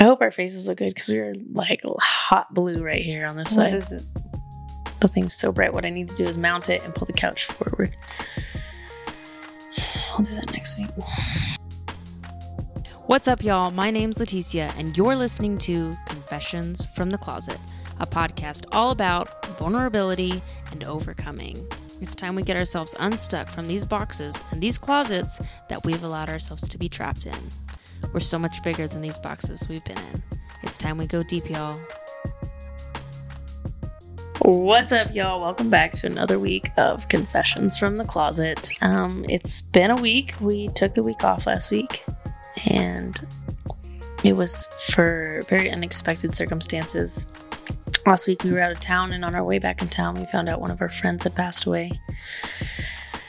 I hope our faces look good because we're like hot blue right here on this What side. is it? The thing's so bright. What I need to do is mount it and pull the couch forward. I'll do that next week. What's up, y'all? My name's Leticia, and you're listening to Confessions from the Closet, a podcast all about vulnerability and overcoming. It's time we get ourselves unstuck from these boxes and these closets that we've allowed ourselves to be trapped in. We're so much bigger than these boxes we've been in. It's time we go deep, y'all. What's up, y'all? Welcome back to another week of Confessions from the Closet. Um, it's been a week. We took the week off last week, and it was for very unexpected circumstances. Last week, we were out of town, and on our way back in town, we found out one of our friends had passed away.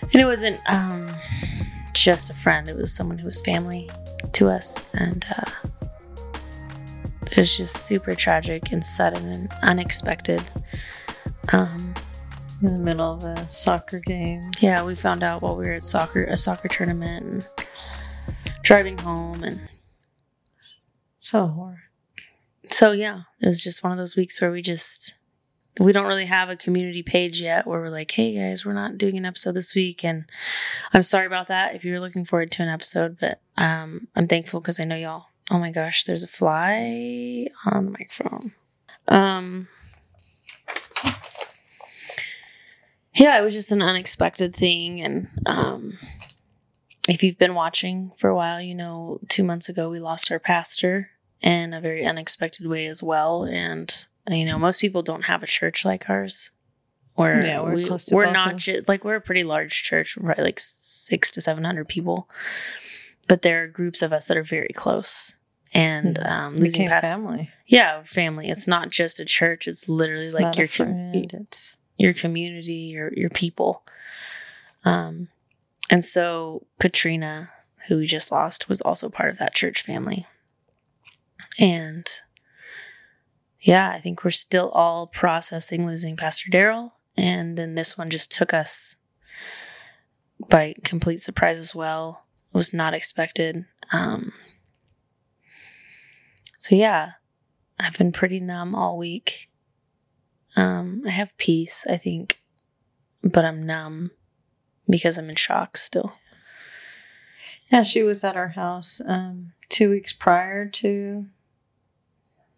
And it wasn't um, just a friend, it was someone who was family to us, and uh, it was just super tragic and sudden and unexpected. Um, In the middle of a soccer game. yeah, we found out while we were at soccer a soccer tournament and driving home and So horrible. so yeah, it was just one of those weeks where we just we don't really have a community page yet where we're like, hey guys, we're not doing an episode this week and I'm sorry about that if you're looking forward to an episode, but um I'm thankful because I know y'all oh my gosh, there's a fly on the microphone. Um yeah, it was just an unexpected thing. And um, if you've been watching for a while, you know, two months ago we lost our pastor in a very unexpected way as well. And, you know, most people don't have a church like ours. Or Yeah, we're we, close to we're not ju- like we're a pretty large church, we're like six to seven hundred people, but there are groups of us that are very close. And Mhm. um, losing past, family. yeah, family. It's not just a church; it's literally It's like your com- It's your community, your your people. Um, and so Katrina, who we just lost, was also part of that church family. And yeah, I think we're still all processing losing Pastor Daryl, and then this one just took us by complete surprise as well. It was not expected. Um, so yeah, I've been pretty numb all week. Um, I have peace, I think, but I'm numb because I'm in shock still. yeah. She was at our house um, two weeks prior to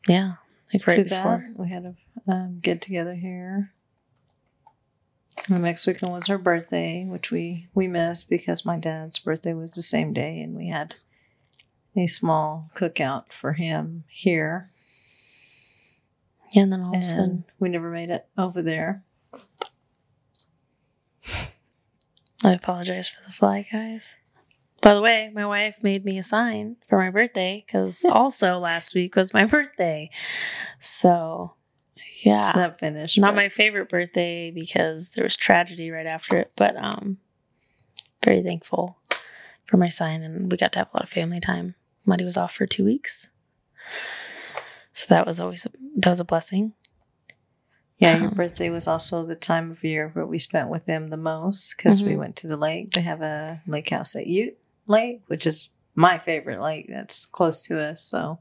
Yeah, like right before. that. We had a um, get together here. The next weekend was her birthday, which we we missed because my dad's birthday was the same day, and we had a small cookout for him here, Yeah, and then all of a sudden, we never made it over there. I apologize for the fly, guys. By the way, my wife made me a sign for my birthday because also last week was my birthday. So, yeah. It's not finished. not but my favorite birthday because there was tragedy right after it, but um very thankful for my sign and we got to have a lot of family time. Muddy was off for 2 weeks. So that was always a, that was a blessing. Yeah, your Um, birthday was also the time of year where we spent with them the most because we Mhm. went to the lake. They have a lake house at Ute Lake, which is my favorite lake that's close to us. So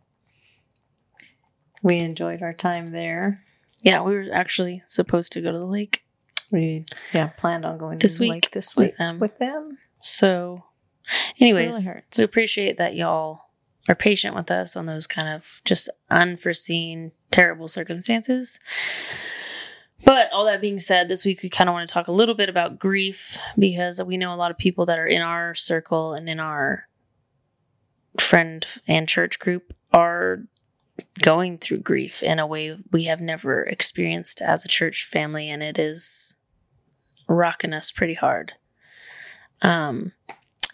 we enjoyed our time there. Yeah, we were actually supposed to go to the lake We yeah planned on going This to the week lake this with them. with them. So anyways, really we appreciate that y'all are patient with us on those kind of just unforeseen terrible circumstances. But all that being said, this week we kind of want to talk a little bit about grief because we know a lot of people that are in our circle and in our friend and church group are going through grief in a way we have never experienced as a church family and it is rocking us pretty hard. Um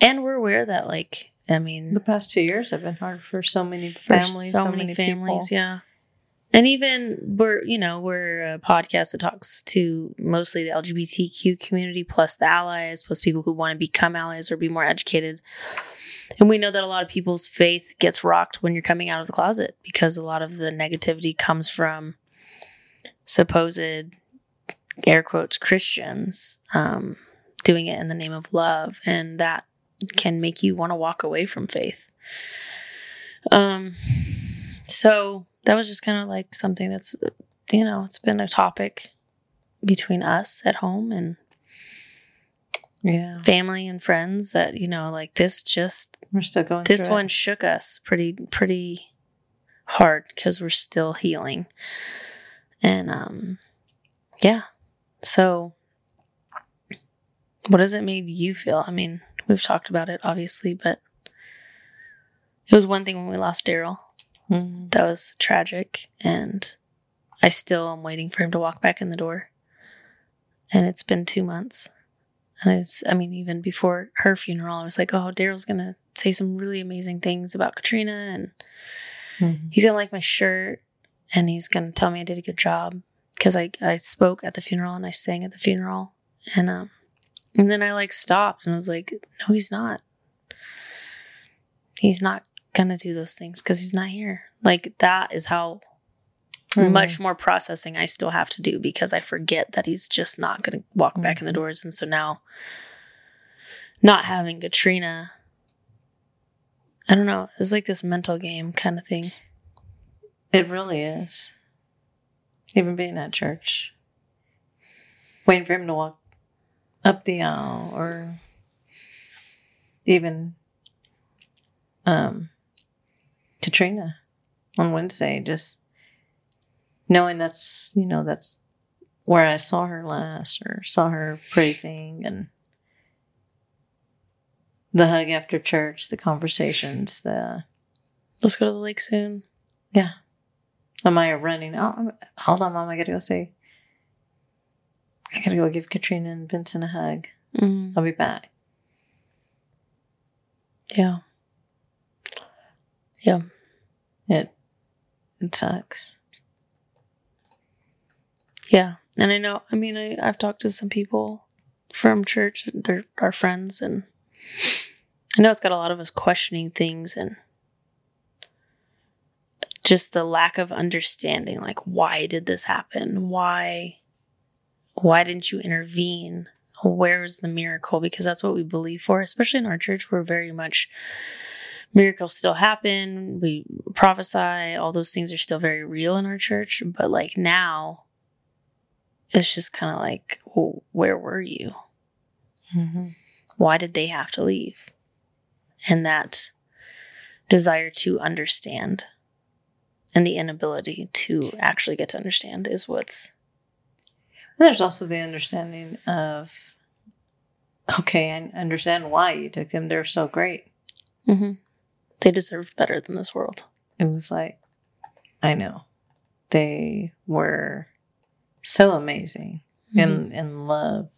and we're aware that like I mean the past two years have been hard for so many families, so, many, families, people. yeah. And even we're, you know, we're a podcast that talks to mostly the LGBTQ community, plus the allies, plus people who want to become allies or be more educated. And we know that a lot of people's faith gets rocked when you're coming out of the closet because a lot of the negativity comes from supposed air quotes Christians um, doing it in the name of love, and that can make you want to walk away from faith. Um, so that was just kind of like something that's, you know, it's been a topic between us at home and Yeah. family and friends that, you know, like this just, We're still going this through it. one shook us pretty, pretty hard because we're still healing. And, um, yeah. So what does it make you feel? I mean, we've talked about it obviously, but it was one thing when we lost Daryl. Mhm. That was tragic. And I still am waiting for him to walk back in the door. And it's been two months. And it's, I mean, even before her funeral, I was like, oh, Daryl's going to say some really amazing things about Katrina. And Mhm. he's going to like my shirt. And he's going to tell me I did a good job. Because I, I spoke at the funeral and I sang at the funeral. And, um, and then I like stopped and I was like, no, he's not. He's not gonna do those things because he's not here. Like that is how Mhm. much more processing I still have to do because I forget that he's just not gonna walk back in the doors. And so now not having Katrina, I don't know, it's like this mental game kind of thing. It really is. Even being at church, waiting for him to walk up the aisle, or even um, Katrina on Wednesday, just knowing that's you know that's where I saw her last, or saw her praising, and the hug after church, the conversations, the Let's go to the lake soon. yeah. Amaya running. Oh, hold on, mom. I gotta go say. I gotta go give Katrina and Vincent a hug. Mm, I'll be back. yeah. Yeah. It it sucks. Yeah. And I know, I mean, I, I've talked to some people from church, they're our friends, and I know it's got a lot of us questioning things and just the lack of understanding like why did this happen why why didn't you intervene where's the miracle because that's what we believe for especially in our church we're very much miracles still happen we prophesy all those things are still very real in our church but like now it's just kind of like well, where were you Mm-hmm. why did they have to leave and that desire to understand and the inability to actually get to understand is what's There's also the understanding of, okay, I understand why you took them. They're so great. They deserve better than this world It was like, I know, they were so amazing Mm-hmm. and and love.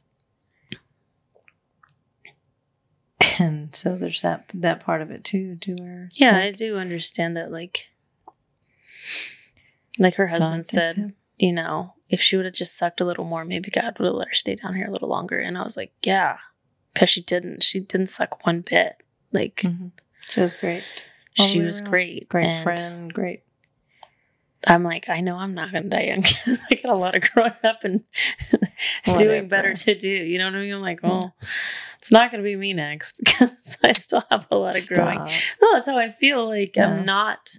And so there's that that part of it too, to her. yeah i do understand that like like her husband said them. you know if she would have just sucked a little more maybe god would have let her stay down here a little longer and i was like yeah because she didn't she didn't suck one bit like Mhm. She was great. all she way was great Great and friend, great. I'm like, I know I'm not going to die young because I got a lot of growing up and doing better to do. You know what I mean? I'm like, well, it's not going to be me next because I still have a lot of growing. No, that's how I feel. Like Yeah. I'm not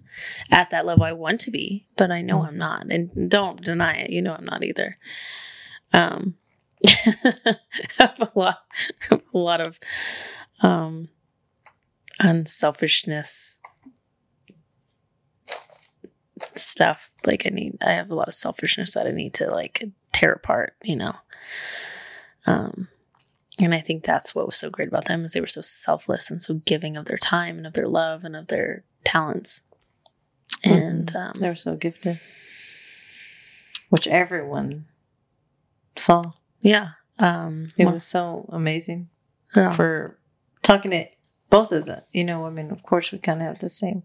at that level I want to be, but I know Mhm. I'm not, and don't deny it. You know I'm not either. Um, I have a lot, a lot of um, unselfishness stuff. Like I need, I have a lot of selfishness that I need to like tear apart. You know. Um, and I think that's what was so great about them is they were so selfless and so giving of their time and of their love and of their talents. And Mhm. um, they were so gifted, which everyone saw. yeah, um, It well, was so amazing yeah. for talking to both of them. You know, I mean, of course, we kind of have the same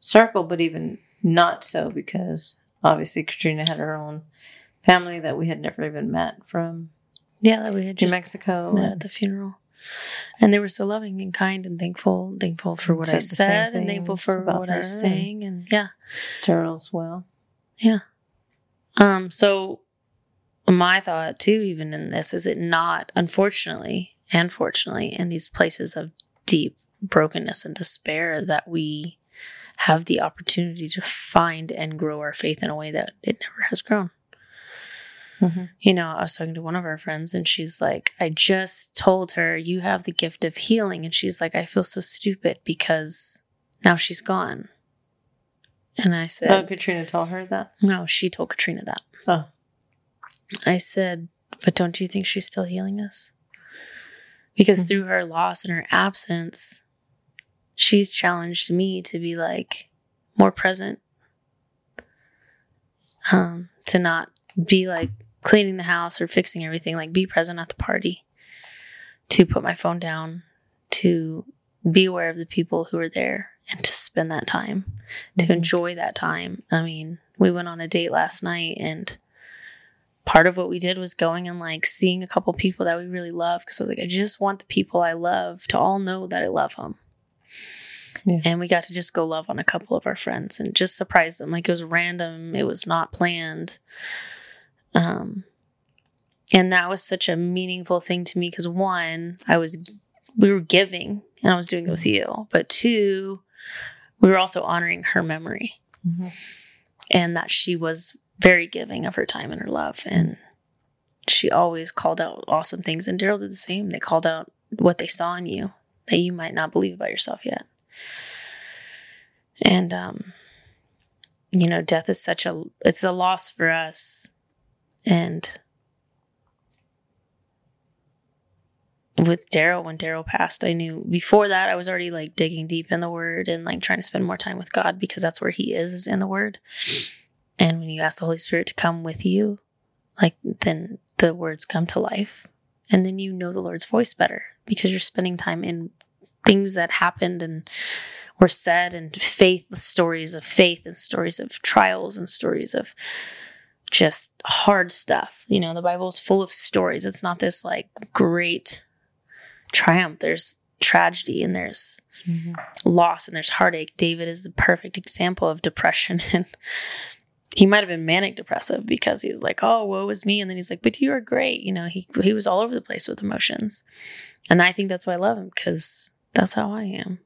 circle, but even not so because obviously Katrina had her own family that we had never even met from yeah, that we had New just Mexico. met at the funeral. And they were so loving and kind and thankful, thankful for what I Said the same said and thankful for what I and- sang. And yeah. Daryl as well. Um, so my thought too, even in this, is it not, unfortunately, and fortunately, in these places of deep brokenness and despair that we have the opportunity to find and grow our faith in a way that it never has grown. Mhm. You know, I was talking to one of our friends and she's like, I just told her you have the gift of healing. And she's like, I feel so stupid because now she's gone. And I said, Oh, Katrina told her that. No, she told Katrina that. Oh. I said, but don't you think she's still healing us? Because Mhm. through her loss and her absence, she's challenged me to be like more present. Um, to not be like cleaning the house or fixing everything, like be present at the party, to put my phone down, to be aware of the people who are there and to spend that time to Mhm. enjoy that time. I mean, we went on a date last night and part of what we did was going and like seeing a couple people that we really love because I was like, I just want the people I love to all know that I love them. Yeah. And we got to just go love on a couple of our friends and just surprise them. Like it was random, it was not planned. Um, and that was such a meaningful thing to me because one, I was, we were giving and I was doing it with you, but two, we were also honoring her memory Mhm. and that she was very giving of her time and her love. And she always called out awesome things. And daryl did the same. They called out what they saw in you that you might not believe about yourself yet. And um you know death is such a it's a loss for us. And with daryl when daryl passed i knew before that i was already like digging deep in the word and like trying to spend more time with god because that's where he is is in the word and when you ask the Holy Spirit to come with you, like then the words come to life. And then you know the Lord's voice better because you're spending time in things that happened and were said and faith, stories of faith and stories of trials and stories of just hard stuff. You know, the Bible is full of stories. It's not this like great triumph. There's tragedy and there's Mhm. loss and there's heartache. David is the perfect example of depression. And he might have been manic depressive because he was like, oh, woe is me. And then he's like, but you are great. You know, he, he was all over the place with emotions. And I think that's why I love him because that's how I am.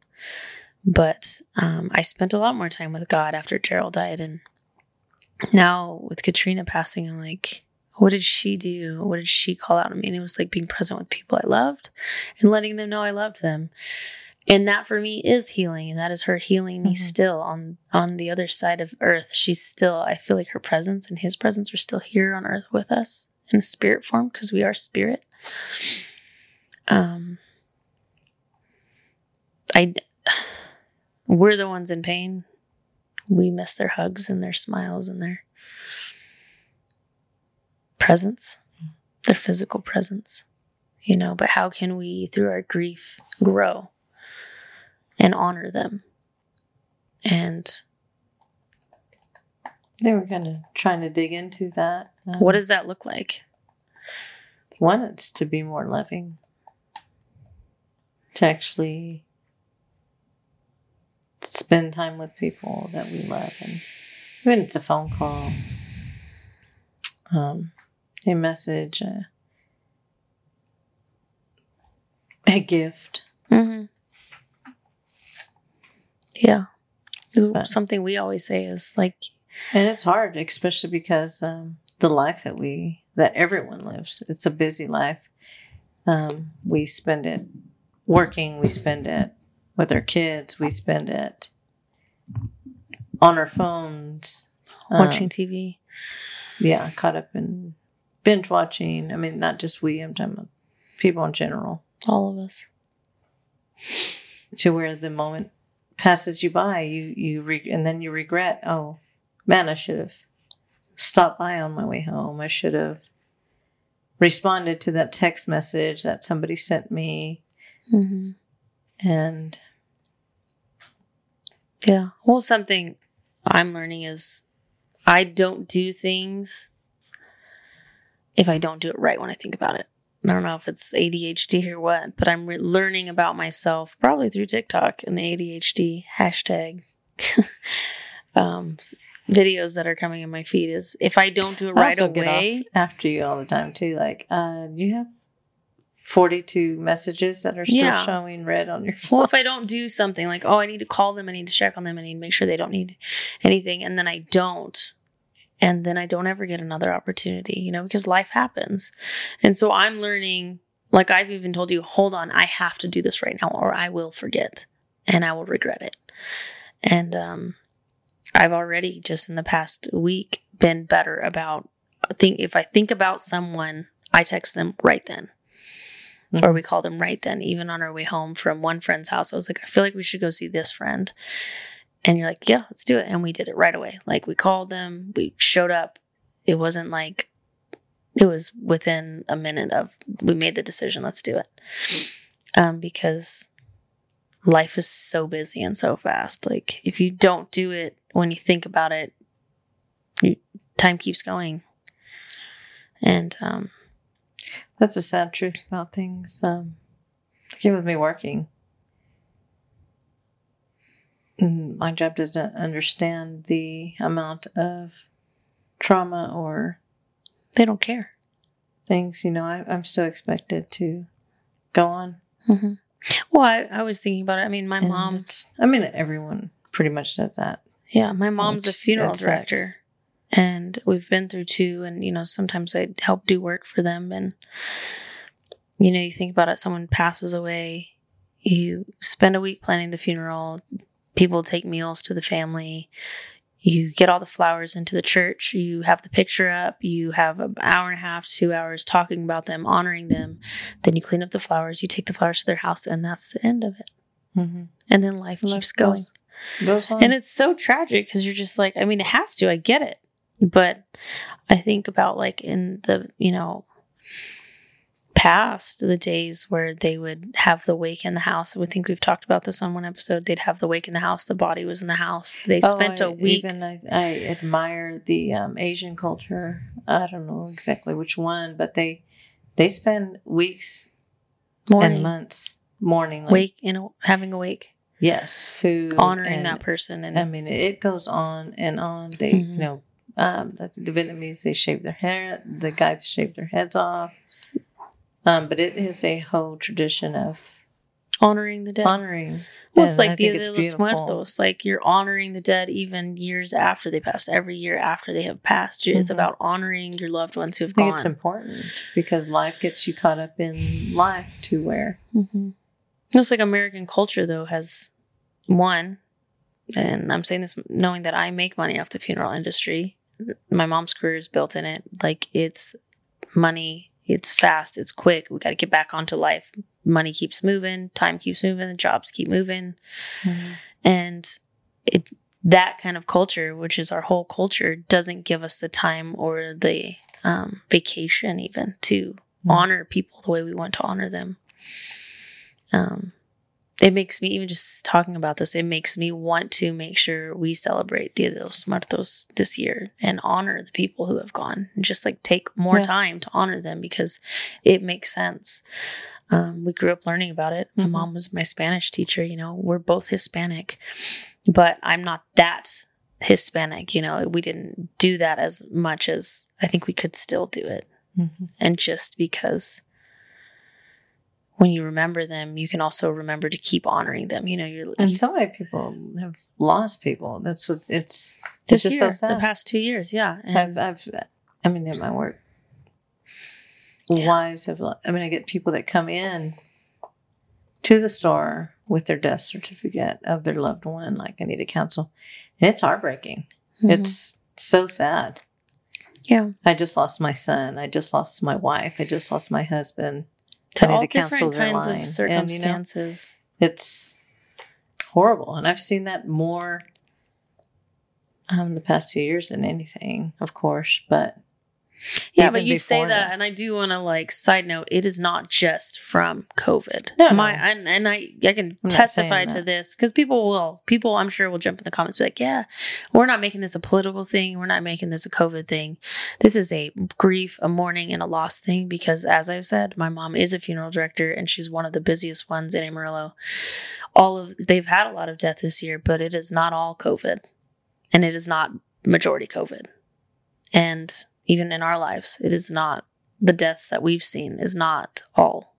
But um, I spent a lot more time with God after Daryl died. And now with Katrina passing, I'm like, what did she do? What did she call out on me? And it was like being present with people I loved and letting them know I loved them and that for me is healing and that is her healing me Mhm. still on on the other side of earth. She's still i feel like her presence and his presence are still here on earth with us in spirit form because we are spirit. Um i we're the ones in pain. We miss their hugs and their smiles and their presence their physical presence you know but how can we through our grief grow and honor them. And They were kind of trying to dig into that. Um, what does that look like? one? It's to be more loving, to actually spend time with people that we love, and even it's a phone call, um, a message, a, a gift. Mm-hmm. Yeah. But- Something we always say is like, And it's hard, especially because um, the life that we that everyone lives. It's a busy life. Um, we spend it working. We spend it with our kids. We spend it on our phones. um, watching TV. yeah, caught up in binge watching. I mean, not just we. I'm talking about people in general. All of us. To where the moment passes you by, you you re- and then you regret. Oh, man, I should have stopped by on my way home. I should have responded to that text message that somebody sent me. Mm-hmm. And Yeah. Well, something I'm learning is I don't do things if I don't do it right when I think about it. I don't know if it's ADHD or what, but I'm re- learning about myself probably through TikTok and the ADHD hashtag um, videos that are coming in my feed. Is if I don't do it right away, after you all the time too. Like, uh, do you have 42 messages that are still Yeah. showing red on your phone. Well, if I don't do something like, oh, I need to call them, I need to check on them, I need to make sure they don't need anything, and then I don't, and then I don't ever get another opportunity, you know, because life happens. And so I'm learning, like I've even told you, hold on, I have to do this right now, or I will forget and I will regret it. And um, I've already just in the past week been better about I think if I think about someone, I text them right then or we call them right then, even on our way home from one friend's house. I was like, I feel like we should go see this friend. And you're like, yeah, let's do it. And we did it right away. Like we called them, we showed up. It wasn't like, it was within a minute of, we made the decision, let's do it. Um, because life is so busy and so fast. Like if you don't do it when you think about it, you, time keeps going. And um, That's a sad truth about things. Um, again, with me working, my job doesn't understand the amount of trauma or they don't care. things. You know, I, I'm still expected to go on. hmm Well, I, I was thinking about it. I mean, my And mom, I mean, everyone pretty much does that. yeah, my mom's a funeral it sucks. director, and we've been through two. And you know, sometimes I help do work for them, and you know, you think about it. Someone passes away, you spend a week planning the funeral. People take meals to the family. You get all the flowers into the church. You have the picture up. You have an hour and a half, two hours talking about them, honoring them. Then you clean up the flowers. You take the flowers to their house, and that's the end of it. Mm-hmm. And then life keeps going. Goes on. And it's so tragic because you're just like, I mean, it has to. I get it. But I think about like in the, you know, past, the days where they would have the wake in the house. I think we've talked about this on one episode. They'd have the wake in the house. The body was in the house. They Oh, spent I- a week. Even I, I admire the um, Asian culture. I don't know exactly which one, but they they spend weeks and morning, months mourning. Like, wake, in know, having a wake, yes, food, honoring and- that person. And I mean, it goes on and on. They, Mhm. you know, um, the Vietnamese they shave their hair. The guys shave their heads off. Um, but it is a whole tradition of honoring the dead. honoring. Well, it's like the it's de los muertos. Like you're honoring the dead even years after they passed. Every year after they have passed, it's Mhm. about honoring your loved ones who have gone. it's important because life gets you caught up in life to where Mm-hmm. It's like American culture, though, has one, and I'm saying this knowing that I make money off the funeral industry. My mom's career is built in it. Like it's money, it's fast, it's quick. We got to get back onto life. Money keeps moving, time keeps moving, jobs keep moving, and it that kind of culture, which is our whole culture, doesn't give us the time or the um, vacation even to Mm. honor people the way we want to honor them. Um, it makes me even just talking about this. It makes me want to make sure we celebrate Dia de los Muertos this year and honor the people who have gone. And just like take more Yeah. time to honor them because it makes sense. Um, we grew up learning about it. My Mhm. mom was my Spanish teacher. You know, we're both Hispanic, but I'm not that Hispanic. You know, we didn't do that as much as I think we could still do it Mhm. and just because when you remember them you can also remember to keep honoring them you know you're And you, so many people have lost people. That's what it's. this it's just year so the past two years yeah and I've, I've, I mean, in my work, Yeah. wives have. I mean, I get people that come in to the store with their death certificate of their loved one. Like, I need a counsel, and it's heartbreaking. Mhm. It's so sad. yeah I just lost my son. I just lost my wife. I just lost my husband. To all to different kinds of And, you know, circumstances It's horrible, and I've seen that more um, the past two years than anything, of course. But yeah but you say before that and i do want to like side note it is not just from covid. No, my no. and, and i i can not testify to that. this because people will people i'm sure will jump in the comments and be like yeah we're not making this a political thing we're not making this a covid thing. This is a grief a mourning and a loss thing because as i've said my mom is a funeral director and she's one of the busiest ones in amarillo. All of they've had a lot of death this year but it is not all covid. And it is not majority covid. And even in our lives it is not the deaths that we've seen is not all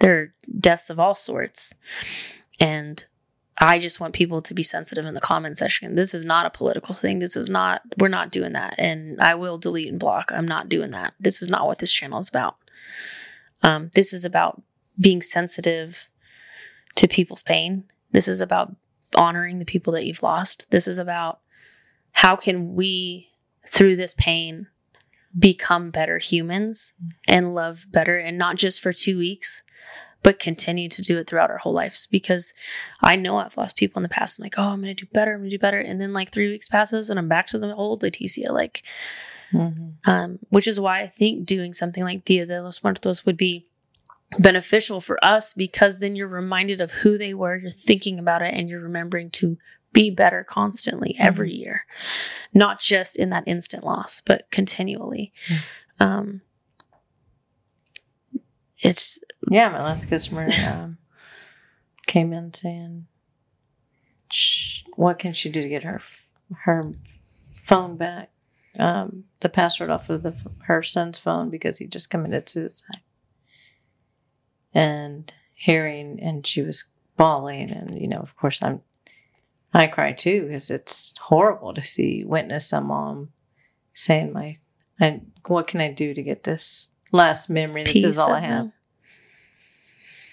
There are deaths of all sorts. And I just want people to be sensitive in the comment section. This is not a political thing. This is not, we're not doing that. And I will delete and block. I'm not doing that. This is not what this channel is about. Um, this is about being sensitive to people's pain. This is about honoring the people that you've lost. This is about how can we, through this pain, become better humans and love better and not just for two weeks, but continue to do it throughout our whole lives. Because I know I've lost people in the past. I'm like, oh, I'm to do better. I'm to do better. And then like three weeks passes and I'm back to the old Leticia. Like, Mm-hmm. um, which is why I think doing something like Dia de los Muertos would be beneficial for us because then you're reminded of who they were, you're thinking about it, and you're remembering to be better constantly every year, not just in that instant loss, but continually. Um, it's Yeah, my last customer um, came in saying, "Sh- "What can she do to get her her phone back? Um, the password off of the her son's phone because he just committed suicide." And hearing, and she was bawling, and you know, of course, I'm I cry too because it's horrible to see witness a mom saying, "My, and what can I do to get this last memory? This is all I have." them.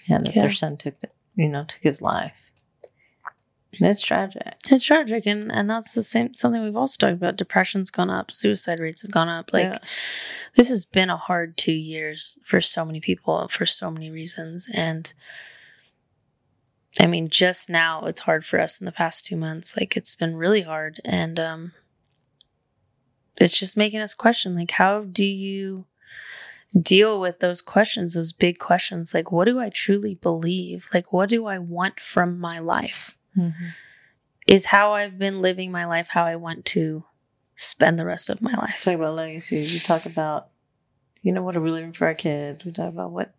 yeah, that Yeah. their son took, the, you know, took his life. And it's tragic. It's tragic, and and that's the same something we've also talked about. Depression's gone up, suicide rates have gone up. Like this has been a hard two years for so many people for so many reasons, and I mean, just now it's hard for us in the past two months. Like it's been really hard, and um, it's just making us question, like, how do you deal with those questions, those big questions? Like, what do I truly believe? Like, what do I want from my life? Mhm. is how I've been living my life, how I want to spend the rest of my life. Talk about legacy. You talk about, you know, what are we leaving for our kids? We talk about what,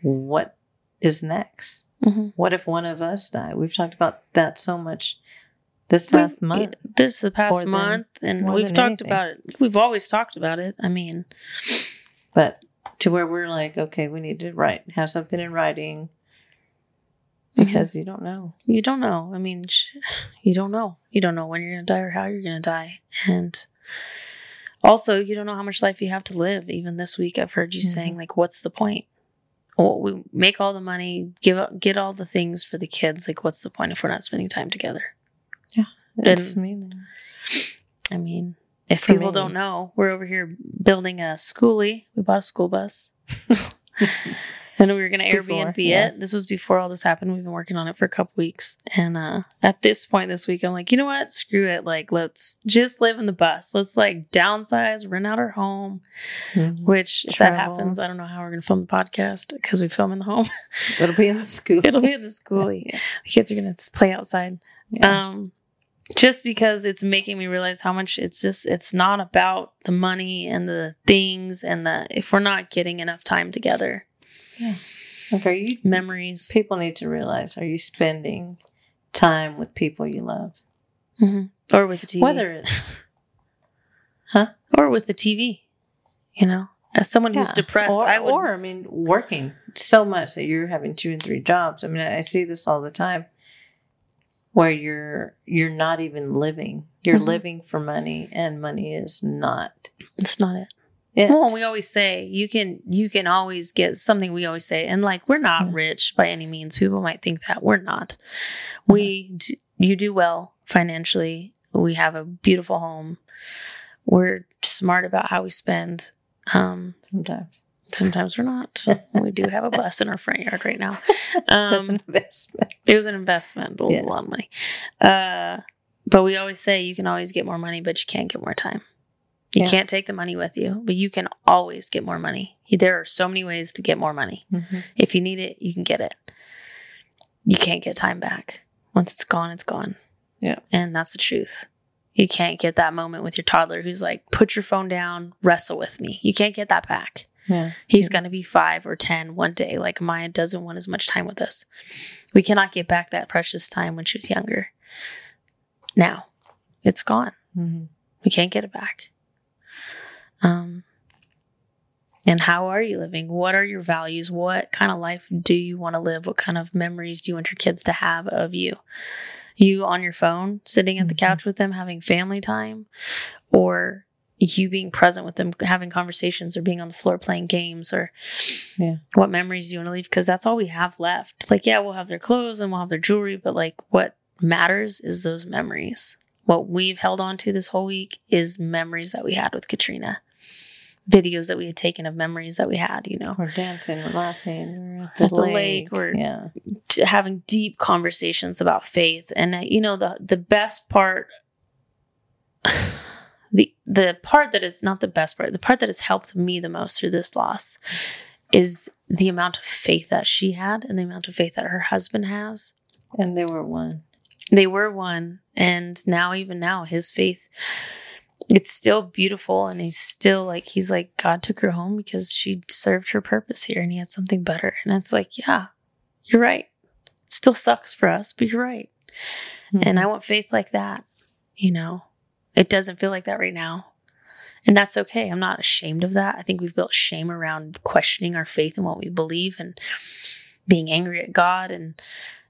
what is next. Hmm What if one of us die? We've talked about that so much this past month. This is the past than- month, and we've talked anything. about it. We've always talked about it. I mean, But to where we're like, okay, we need to write, have something in writing Mm-hmm. because you don't know. you don't know. I mean, you don't know. You don't know when you're gonna die or how you're gonna die, and also you don't know how much life you have to live. Even this week, I've heard you Mhm. saying like, "What's the point?" Well, we make all the money, give get all the things for the kids. Like, what's the point if we're not spending time together? Yeah, it's Then- meaningless. I mean, if For people me. don't know, we're over here building a schoolie. We bought a school bus. and we were going to Airbnb yeah. it. This was before all this happened. We've been working on it for a couple weeks. And uh, at this point this week, I'm like, you know what? Screw it. Like, let's just live in the bus. Let's like downsize, rent out our home, Mhm. which if that happens, I don't know how we're going to film the podcast because we film in the home. It'll be in the school. It'll be in the schoolie. Yeah. The kids are going to play outside Yeah. um just because it's making me realize how much it's just it's not about the money and the things and the if we're not getting enough time together Like, are you memories. People need to realize are you spending time with people you love? Mhm. or with the tv whether it's huh? or with the tv you know? As someone who's depressed or, i would or i mean working so much that you're having two and three jobs. I mean i, I see this all the time where you're you're not even living. You're Mhm. living for money and money is not it's not it it. Well we always say you can you can always get something we always say and like we're not rich by any means. People might think that we're not. We d- you do well financially. We have a beautiful home. We're smart about how we spend. Um sometimes. sometimes we're not. We do have a bus in our front yard right now. That's um an investment. it was an investment but it was Yeah. a lot of money. Uh but we always say you can always get more money but you can't get more time you Yeah. can't take the money with you but you can always get more money there are so many ways to get more money Mhm. if you need it, you can get it. You can't get time back. Once it's gone, it's gone. Yeah. And that's the truth. You can't get that moment with your toddler who's like, put your phone down, wrestle with me. You can't get that back. yeah He's going to be five or 10 one day. Like Maya doesn't want as much time with us. We cannot get back that precious time when she was younger. Now, it's gone. Mhm. We can't get it back. Um, And how are you living? What are your values? What kind of life do you want to live? What kind of memories do you want your kids to have of you? You on your phone, sitting at the Mhm. couch with them, having family time, or you being present with them, having conversations, or being on the floor playing games, or Yeah. what memories do you want to leave? Because that's all we have left. Like, yeah, we'll have their clothes and we'll have their jewelry, but like, what matters is those memories. What we've held on to this whole week is memories that we had with Katrina, videos that we had taken of memories that we had, you know, We're dancing, we're laughing, we're at the, At the lake. lake, we're- yeah. t- having deep conversations about faith. And, uh, you know, the, the best part, the, the part that is not the best part, the part that has helped me the most through this loss is the amount of faith that she had and the amount of faith that her husband has. And they were one. they were one and now even now his faith it's still beautiful and he's still like he's like god took her home because she served her purpose here and he had something better. And it's like yeah you're right. It still sucks for us but you're right. Hmm. And i want faith like that you know? It doesn't feel like that right now. And that's okay. I'm not ashamed of that. I think we've built shame around questioning our faith and what we believe and being angry at god and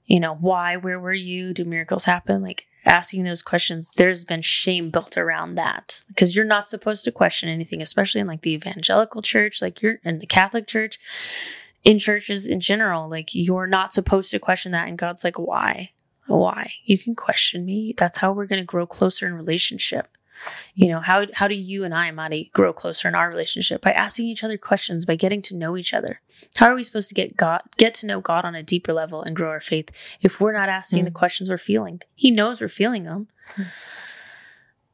you know why? Where were you? Do miracles happen? Like asking those questions there's been shame built around that. Because you're not supposed to question anything especially in like the evangelical church like you're in the catholic church in churches in general like you're not supposed to question that and god's like why? Why? You can question me. That's how we're going to grow closer in relationship you know how how do you and i Madi, grow closer in our relationship by asking each other questions by getting to know each other how are we supposed to get god get to know god on a deeper level and grow our faith if we're not asking the Mm. questions we're feeling he knows we're feeling them Mm.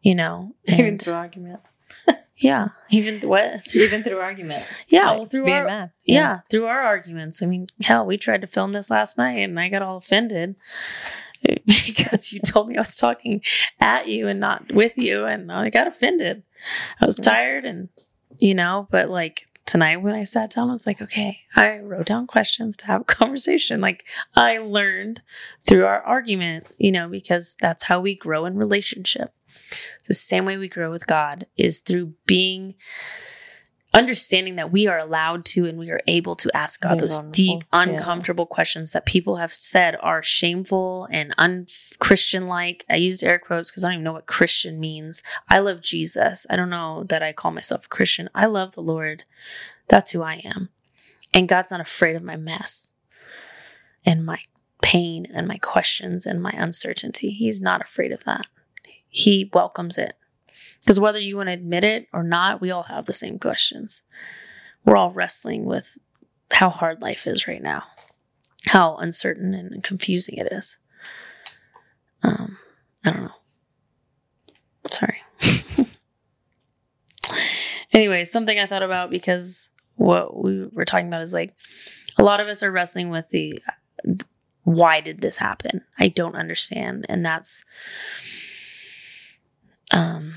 you know even through argument. yeah even what Even through argument. yeah Like, well through being our mad. yeah. through our arguments. I mean, hell, we tried to film this last night and I got all offended because you told me I was talking at you and not with you. And I got offended. I was tired and, you know, but like tonight when I sat down, I was like, okay, I wrote down questions to have a conversation. Like I learned through our argument, you know, because that's how we grow in relationship. It's the same way we grow with God is through being understanding that we are allowed to and we are able to ask God those deep, yeah. uncomfortable questions that people have said are shameful and unchristian like. I used air quotes because I don't even know what Christian means. I love Jesus. I don't know that I call myself a Christian. I love the Lord. That's who I am. And God's not afraid of my mess and my pain and my questions and my uncertainty. He's not afraid of that. He welcomes it. Because whether you want to admit it or not, we all have the same questions. We're all wrestling with how hard life is right now, how uncertain and confusing it is. Um, I don't know. Sorry. anyway, something I thought about because what we were talking about is like a lot of us are wrestling with the why did this happen? I don't understand. And that's um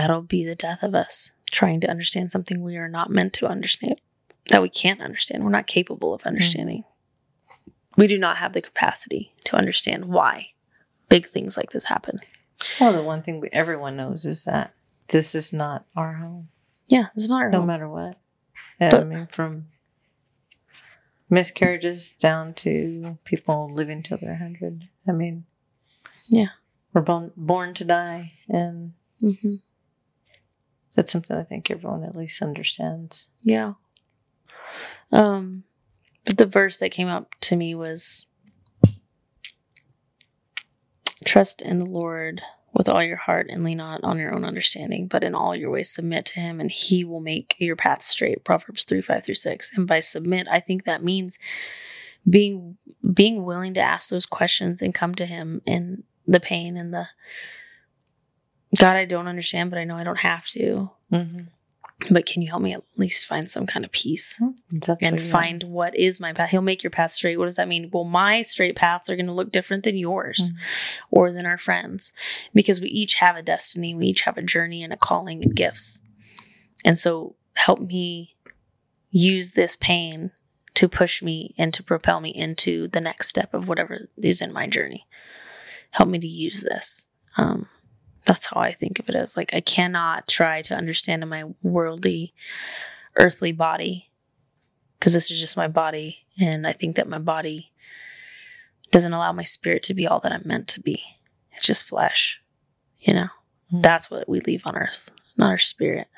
that'll be the death of us trying to understand something we are not meant to understand that we can't understand we're not capable of understanding we do not have the capacity to understand why big things like this happen Well, the one thing we, everyone knows is that this is not our home, yeah it's not our home. no home. matter what. I But- mean, from miscarriages down to people living till they're 100. I mean, Yeah. We're born, born to die. And Mhm. That's something I think everyone at least understands. Yeah. Um the verse that came up to me was trust in the Lord with all your heart and lean not on your own understanding, but in all your ways submit to him and he will make your path straight. Proverbs 3, 5 through 6. And by submit, I think that means being being willing to ask those questions and come to him in the pain and the God, I don't understand, but I know I don't have to. Mm-hmm. But can you help me at least find some kind of peace? That's and find what is my path. He'll make your path straight. What does that mean? Well, my straight paths are going to look different than yours or than our friends because we each have a destiny. We each have a journey and a calling and gifts. And so help me use this pain to push me and to propel me into the next step of whatever is in my journey. Help me to use this. Um, that's how I think of it as like I cannot try to understand in my worldly earthly body because this is just my body and I think that my body doesn't allow my spirit to be all that I'm meant to be. It's just flesh, you know. Mm. That's what we leave on earth, not our spirit.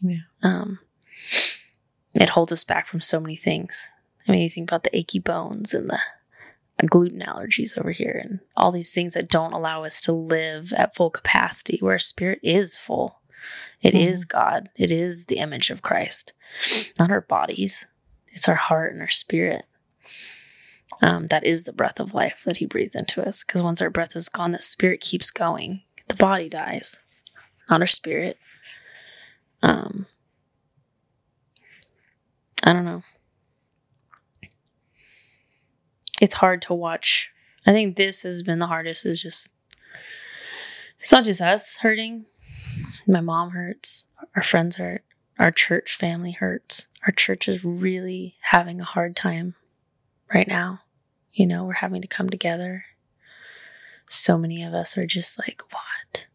Yeah. Um, it holds us back from so many things. I mean, you think about the achy bones and the gluten allergies over here and all these things that don't allow us to live at full capacity where our spirit is full. It Mhm. is God. It is the image of Christ, not our bodies. It's our heart and our spirit. Um, that is the breath of life that He breathed into us. Because once our breath is gone, the spirit keeps going. The body dies, not our spirit. Um, I don't know. It's hard to watch. I think this has been the hardest. Is just it's not just us hurting. My mom hurts. Our friends hurt. Our church family hurts. Our church is really having a hard time right now. You know, we're having to come together. So many of us are just like, what?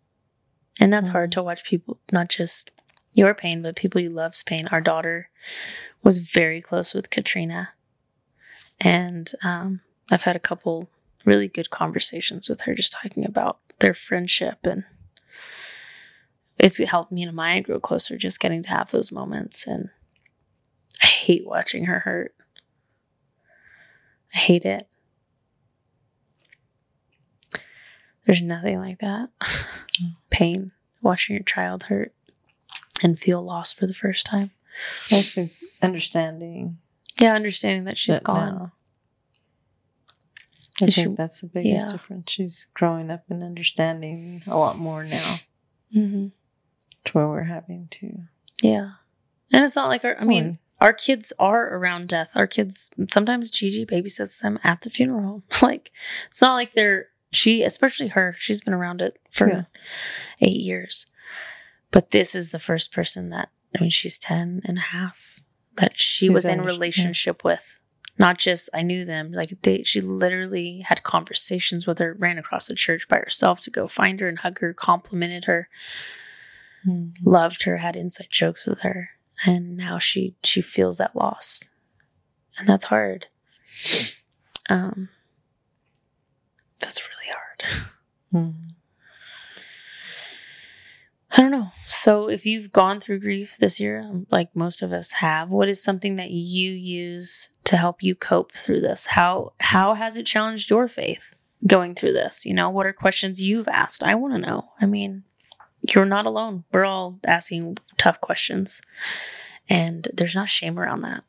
And that's hard to mm-hmm. watch people, not just your pain, but people you love's pain. Our daughter was very close with Katrina. And um, I've had a couple really good conversations with her just talking about their friendship and it's helped me and Maya grow closer just getting to have those moments and I hate watching her hurt. I hate it. There's nothing like that. Pain, watching your child hurt and feel lost for the first time. Actually, understanding Yeah, understanding that she's that gone. now. I Is she- think that's the biggest yeah. difference. She's growing up and understanding a lot more now hmm to where we're having to. Yeah. And it's not like our, I mean, our kids are around death. Our kids, sometimes Gigi babysits them at the funeral. like, it's not like they're, she, especially her, she's been around it for Yeah. eight years. But this is the first person that, I mean, she's 10 and a half that she was in under- yeah. relationship with. Not just I knew them, like they, she literally had conversations with her, ran across the church by herself to go find her and hug her, complimented her Mhm. loved her, had inside jokes with her, and now she she feels that loss, and that's hard. Um, that's really hard. Mhm. I don't know. So, if you've gone through grief this year, um, like most of us have, what is something that you use to help you cope through this? How how has it challenged your faith going through this? You know, what are questions you've asked? I want to know. I mean, you're not alone. We're all asking tough questions, and there's not shame around that.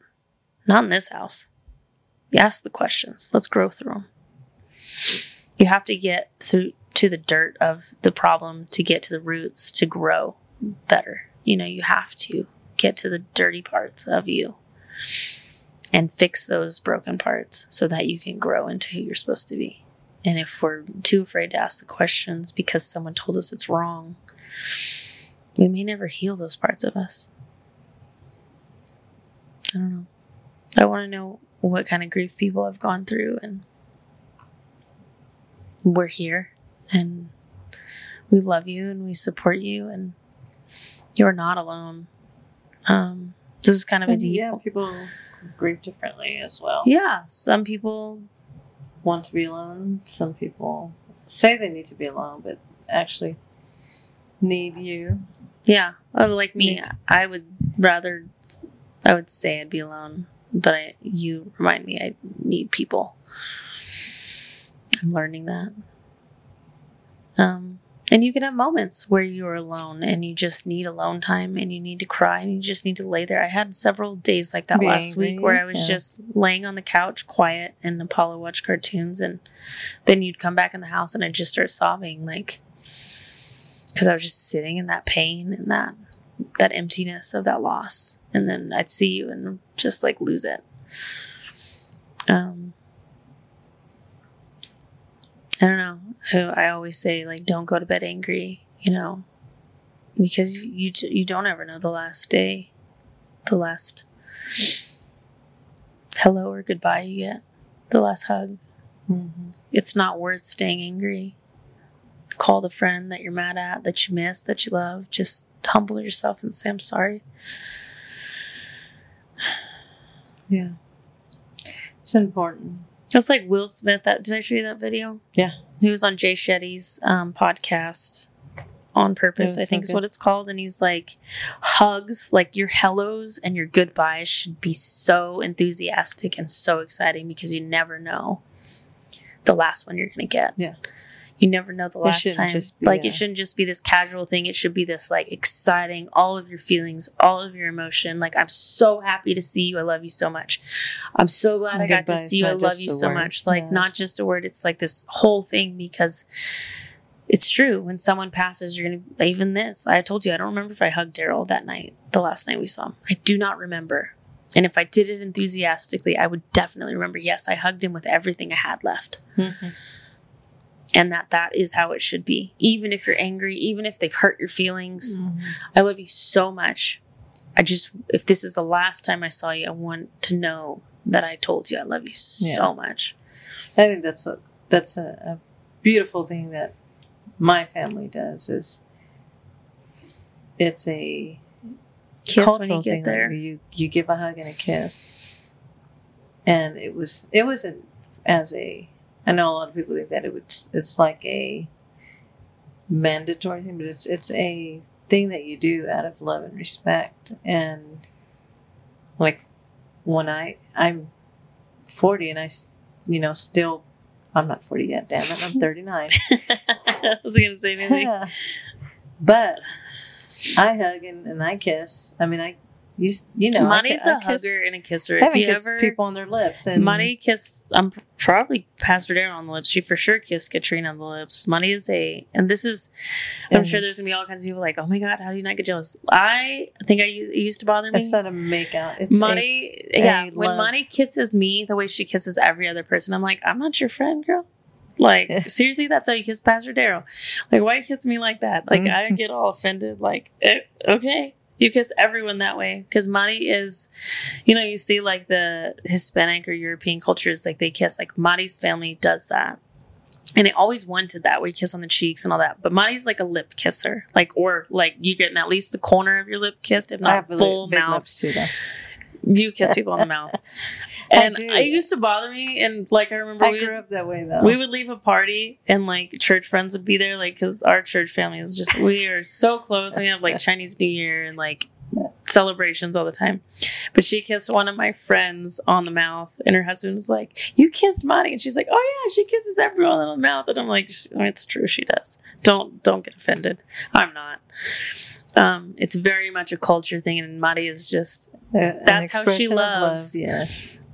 Not in this house. You ask the questions. Let's grow through them. You have to get through to the dirt of the problem to get to the roots to grow better. You know, you have to get to the dirty parts of you and fix those broken parts so that you can grow into who you're supposed to be. And if we're too afraid to ask the questions because someone told us it's wrong, we may never heal those parts of us. I don't know. I want to know what kind of grief people have gone through and we're here and we love you and we support you and you're not alone. Um, this is kind of a deep. yeah, people grieve differently as well. Yeah, some people. Want to be alone. Some people say they need to be alone, but actually need you. Yeah, like me, Neat. I would rather. I would say I'd be alone, but I, you remind me I need people. I'm learning that. Um, and you can have moments where you're alone and you just need alone time and you need to cry and you just need to lay there. I had several days like that Be last week angry, where I was yeah. just laying on the couch, quiet, and Apollo watched cartoons, and then you'd come back in the house and I'd just start sobbing, like because I was just sitting in that pain and that that emptiness of that loss, and then I'd see you and just like lose it. Um, I don't know. Who I always say like, don't go to bed angry, you know, because you you don't ever know the last day, the last hello or goodbye you get, the last hug. Mm-hmm. It's not worth staying angry. Call the friend that you're mad at, that you miss, that you love. Just humble yourself and say, I'm sorry. Yeah. It's important. It's like Will Smith. That did I show you that video? Yeah. He was on Jay Shetty's um, podcast on purpose. I think so is what it's called, and he's like, hugs, like your hellos and your goodbyes should be so enthusiastic and so exciting because you never know the last one you're gonna get. Yeah. You never know the last time. be like a- it shouldn't just be this casual thing. It should be this like exciting, all of your feelings, all of your emotion. Like I'm so happy to see you. I love you so much. I'm so glad And I got to see you. I love you so word. much. Like Yes. not just a word. It's like this whole thing because it's true. When someone passes, you're gonna even this. I told you I don't remember if I hugged Daryl that night, the last night we saw him. I do not remember. And if I did it enthusiastically, I would definitely remember. Yes, I hugged him with everything I had left Mhm. And that that is how it should be. Even if you're angry even if they've hurt your feelings. Mhm. i love you so much. I just if this is the last time i saw you i want to know that i told you i love you so much. I think that's a that's a, a beautiful thing that my family does is it's a kiss when you get like, there. you you give a hug and a kiss, and it was it wasn't as a. I know a lot of people think that it was it's like a mandatory thing, but it's it's a thing that you do out of love and respect, and like when I I'm forty and I you know still I'm not forty yet. Damn it, I'm thirty nine. i was gonna say anything but I hug and, and I kiss. I mean, I you you know, I Monty's ki- a I kiss- hugger and a kisser I if haven't you kissed ever people on their lips, and Money kissed. I'm probably Pastor Darren on the lips. She for sure kissed Katrina on the lips. Money is a, and this is. I'm sure there's gonna be all kinds of people like, oh my god, how do you not get jealous? I think I used, it used to bother me. It's not a make out. It's a, Money, yeah. a When love. Money kisses me the way she kisses every other person, I'm like, I'm not your friend, girl. Like seriously, that's how you kiss Pastor Daryl. Like, why you kiss me like that? Like, I get all offended. Like, eh, okay, you kiss everyone that way because Monty is, you know, you see like the Hispanic or European cultures, like they kiss. Like Monty's family does that. And it always wanted that where you kiss on the cheeks and all that. But Monty's like a lip kisser, like or like you getting at least the corner of your lip kissed, if not full mouth too, though. you kiss people on the mouth. And do. I, used to bother me, and like I remember I we, grew up that way though. we would leave a party, and like church friends would be there, like because our church family is just we are so close. We have like Chinese New Year and like celebrations all the time. But she kissed one of my friends on the mouth, and her husband was like, "You kissed Monty," and she's like, "Oh yeah, she kisses everyone on the mouth," and I'm like, "Oh, "It's true, she does. Don't don't get offended. I'm not." Um, it's very much a culture thing, and Monty is just That's how she of love, loves. Yeah,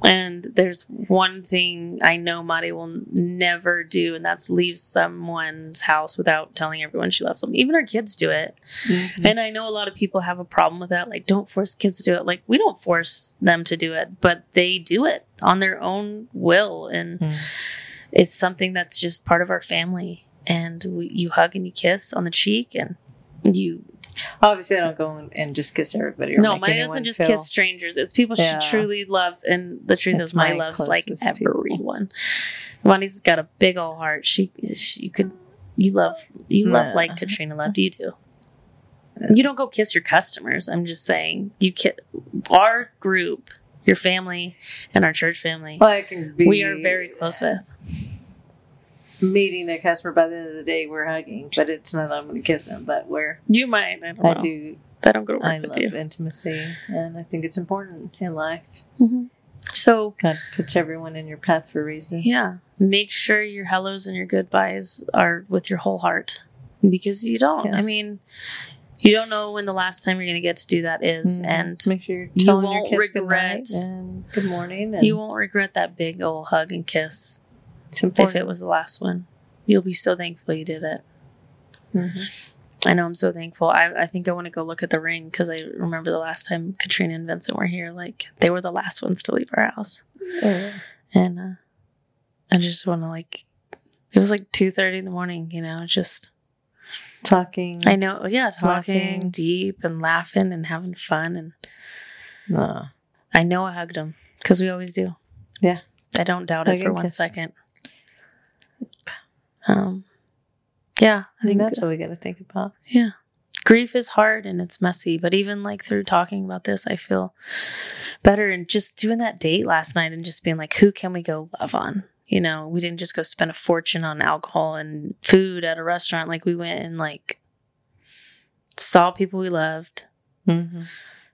And there's one thing I know Mari will never do, and that's leave someone's house without telling everyone she loves them. Even our kids do it. Mhm. And I know a lot of people have a problem with that. Like, don't force kids to do it. Like, we don't force them to do it, but they do it on their own will. And Mm. it's something that's just part of our family. And we, you hug and you kiss on the cheek, and you obviously I don't go and- and just kiss everybody. No, Money doesn't just feel- kiss strangers. It's people Yeah. she truly loves, and the truth It's is, my loves like everyone. Money's got a big old heart. She, she you could, you love, you love Nah. like Katrina loved you do. You don't go kiss your customers. I'm just saying, you kiss our group, your family, and our church family. Well, I can be. we are very close with. Meeting a customer by the end of the day. We're hugging, but it's not that I'm going to kiss them. But we're You might. I don't I do. I don't go to work I with love you. intimacy, and I think it's important in life. Mhm. So God puts everyone in your path for a reason. Yeah. Make sure your hellos and your goodbyes are with your whole heart because you don't. I mean, you don't know when the last time you're going to get to do that is, Mhm. and make sure you're you telling won't your kids regret- good and good morning. And you won't regret that big old hug and kiss it's if it was the last one. You'll be so thankful you did it. Mhm. I know I'm so thankful. I, I think I want to go look at the ring because I remember the last time Katrina and Vincent were here. Like they were the last ones to leave our house. Yeah. and uh, I just want to like. It was like two thirty in the morning, you know. Just Talking. I know, yeah, talking Laughing. deep and laughing and having fun, and I know I hugged him because we always do. Yeah. I don't doubt Hug it for one kiss. second. Um, yeah, I think that's what we got to think about. yeah, grief is hard and it's messy, but even like through talking about this, I feel better. And just doing that date last night and just being like, who can we go love on? You know, we didn't just go spend a fortune on alcohol and food at a restaurant. Like we went and like saw people we loved, Mm-hmm.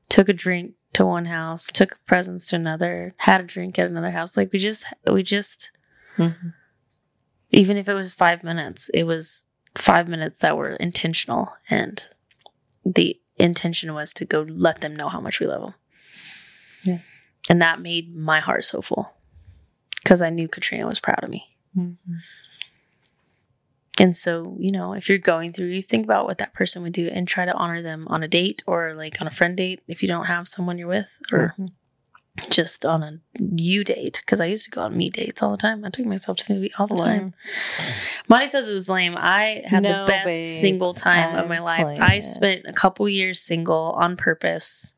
took a drink to one house, took presents to another, had a drink at another house. Like we just, we just, Mm-hmm. Even if it was five minutes, it was five minutes that were intentional. And the intention was to go let them know how much we love them. Yeah. And that made my heart so full because I knew Katrina was proud of me. Mm-hmm. And so, you know, if you're going through, you think about what that person would do and try to honor them on a date or like on a friend date if you don't have someone you're with or Mhm. Just on a you date. Because I used to go on me dates all the time. I took myself to the movie all the time. Monty says it was lame. I had No, the best babe. single time of I'm my life. I it. spent a couple years single on purpose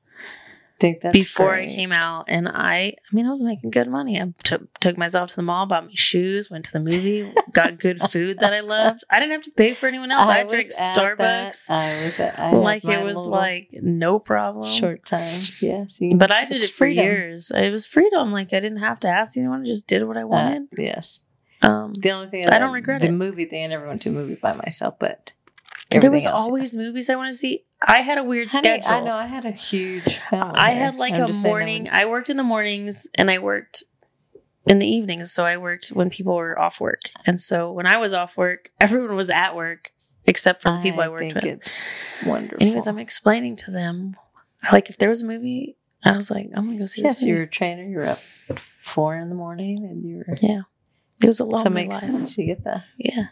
think that's before I came out, and I, I mean, I was making good money. I took took myself to the mall, bought me shoes, went to the movie, got good food that I loved. I didn't have to pay for anyone else. I, drank Starbucks. that- I was at, I like it was like no problem. short time. Yes, you- But I did it for freedom. years. It was freedom. Like I didn't have to ask anyone. I just did what I Uh, wanted. yes. Um, The only thing I don't regret the it. movie thing. I never went to a movie by myself, but there was else- always movies I wanted to see. I had a weird Honey, schedule. I know I had a huge. I had like I'm a I morning. I worked in the mornings and I worked in the evenings. So I worked when people were off work. And so when I was off work, everyone was at work except for the people I, worked think with. it's wonderful. Anyways, I'm explaining to them like if there was a movie, I was like, I'm gonna go see yes, this. you're a trainer. You're up at four in the morning, and you're It was a long so it makes life. sense. You get the Yeah.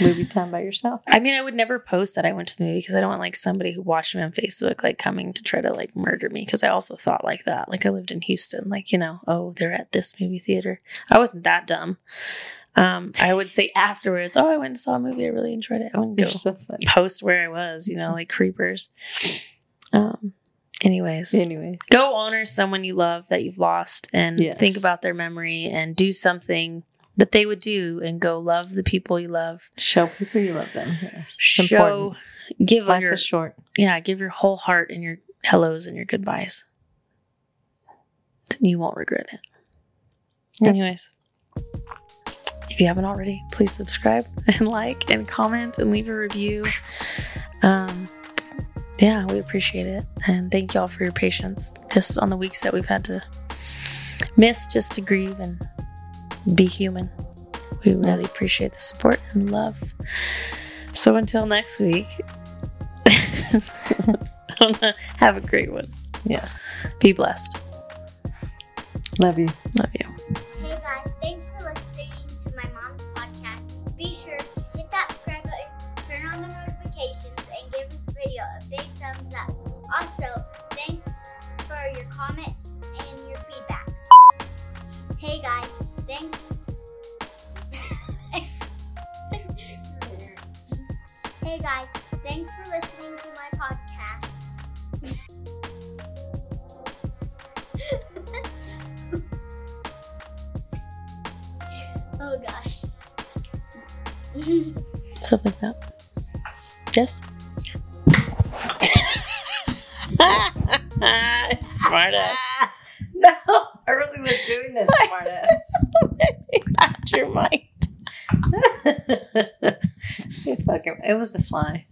movie time by yourself. I mean, I would never post that I went to the movie because I don't want like somebody who watched me on Facebook like coming to try to like murder me. Because I also thought like that. Like I lived in Houston, like you know, oh, they're at this movie theater. I wasn't that dumb. Um, I would say afterwards, oh, I went and saw a movie. I really enjoyed it. I wouldn't go so post where I was, you know, like creepers. Um. Anyways, Anyway, go honor someone you love that you've lost and Yes. think about their memory and do something that they would do and go love the people you love. show people you love them. Yes, Show, important. give Life your is short. yeah, give your whole heart and your hellos and your goodbyes. Then you won't regret it. Yep. Anyways, if you haven't already, please subscribe and like and comment and leave a review. Um, yeah, we appreciate it. And thank y'all for your patience just on the weeks that we've had to miss just to grieve and be human. We really appreciate the support and love. So until next week, have a great one. Yes, Be blessed. love you. Love you. Stuff like that. Yes? Smart ass. No, I really was doing this, smartass. Out your mind. fucking, it was a fly.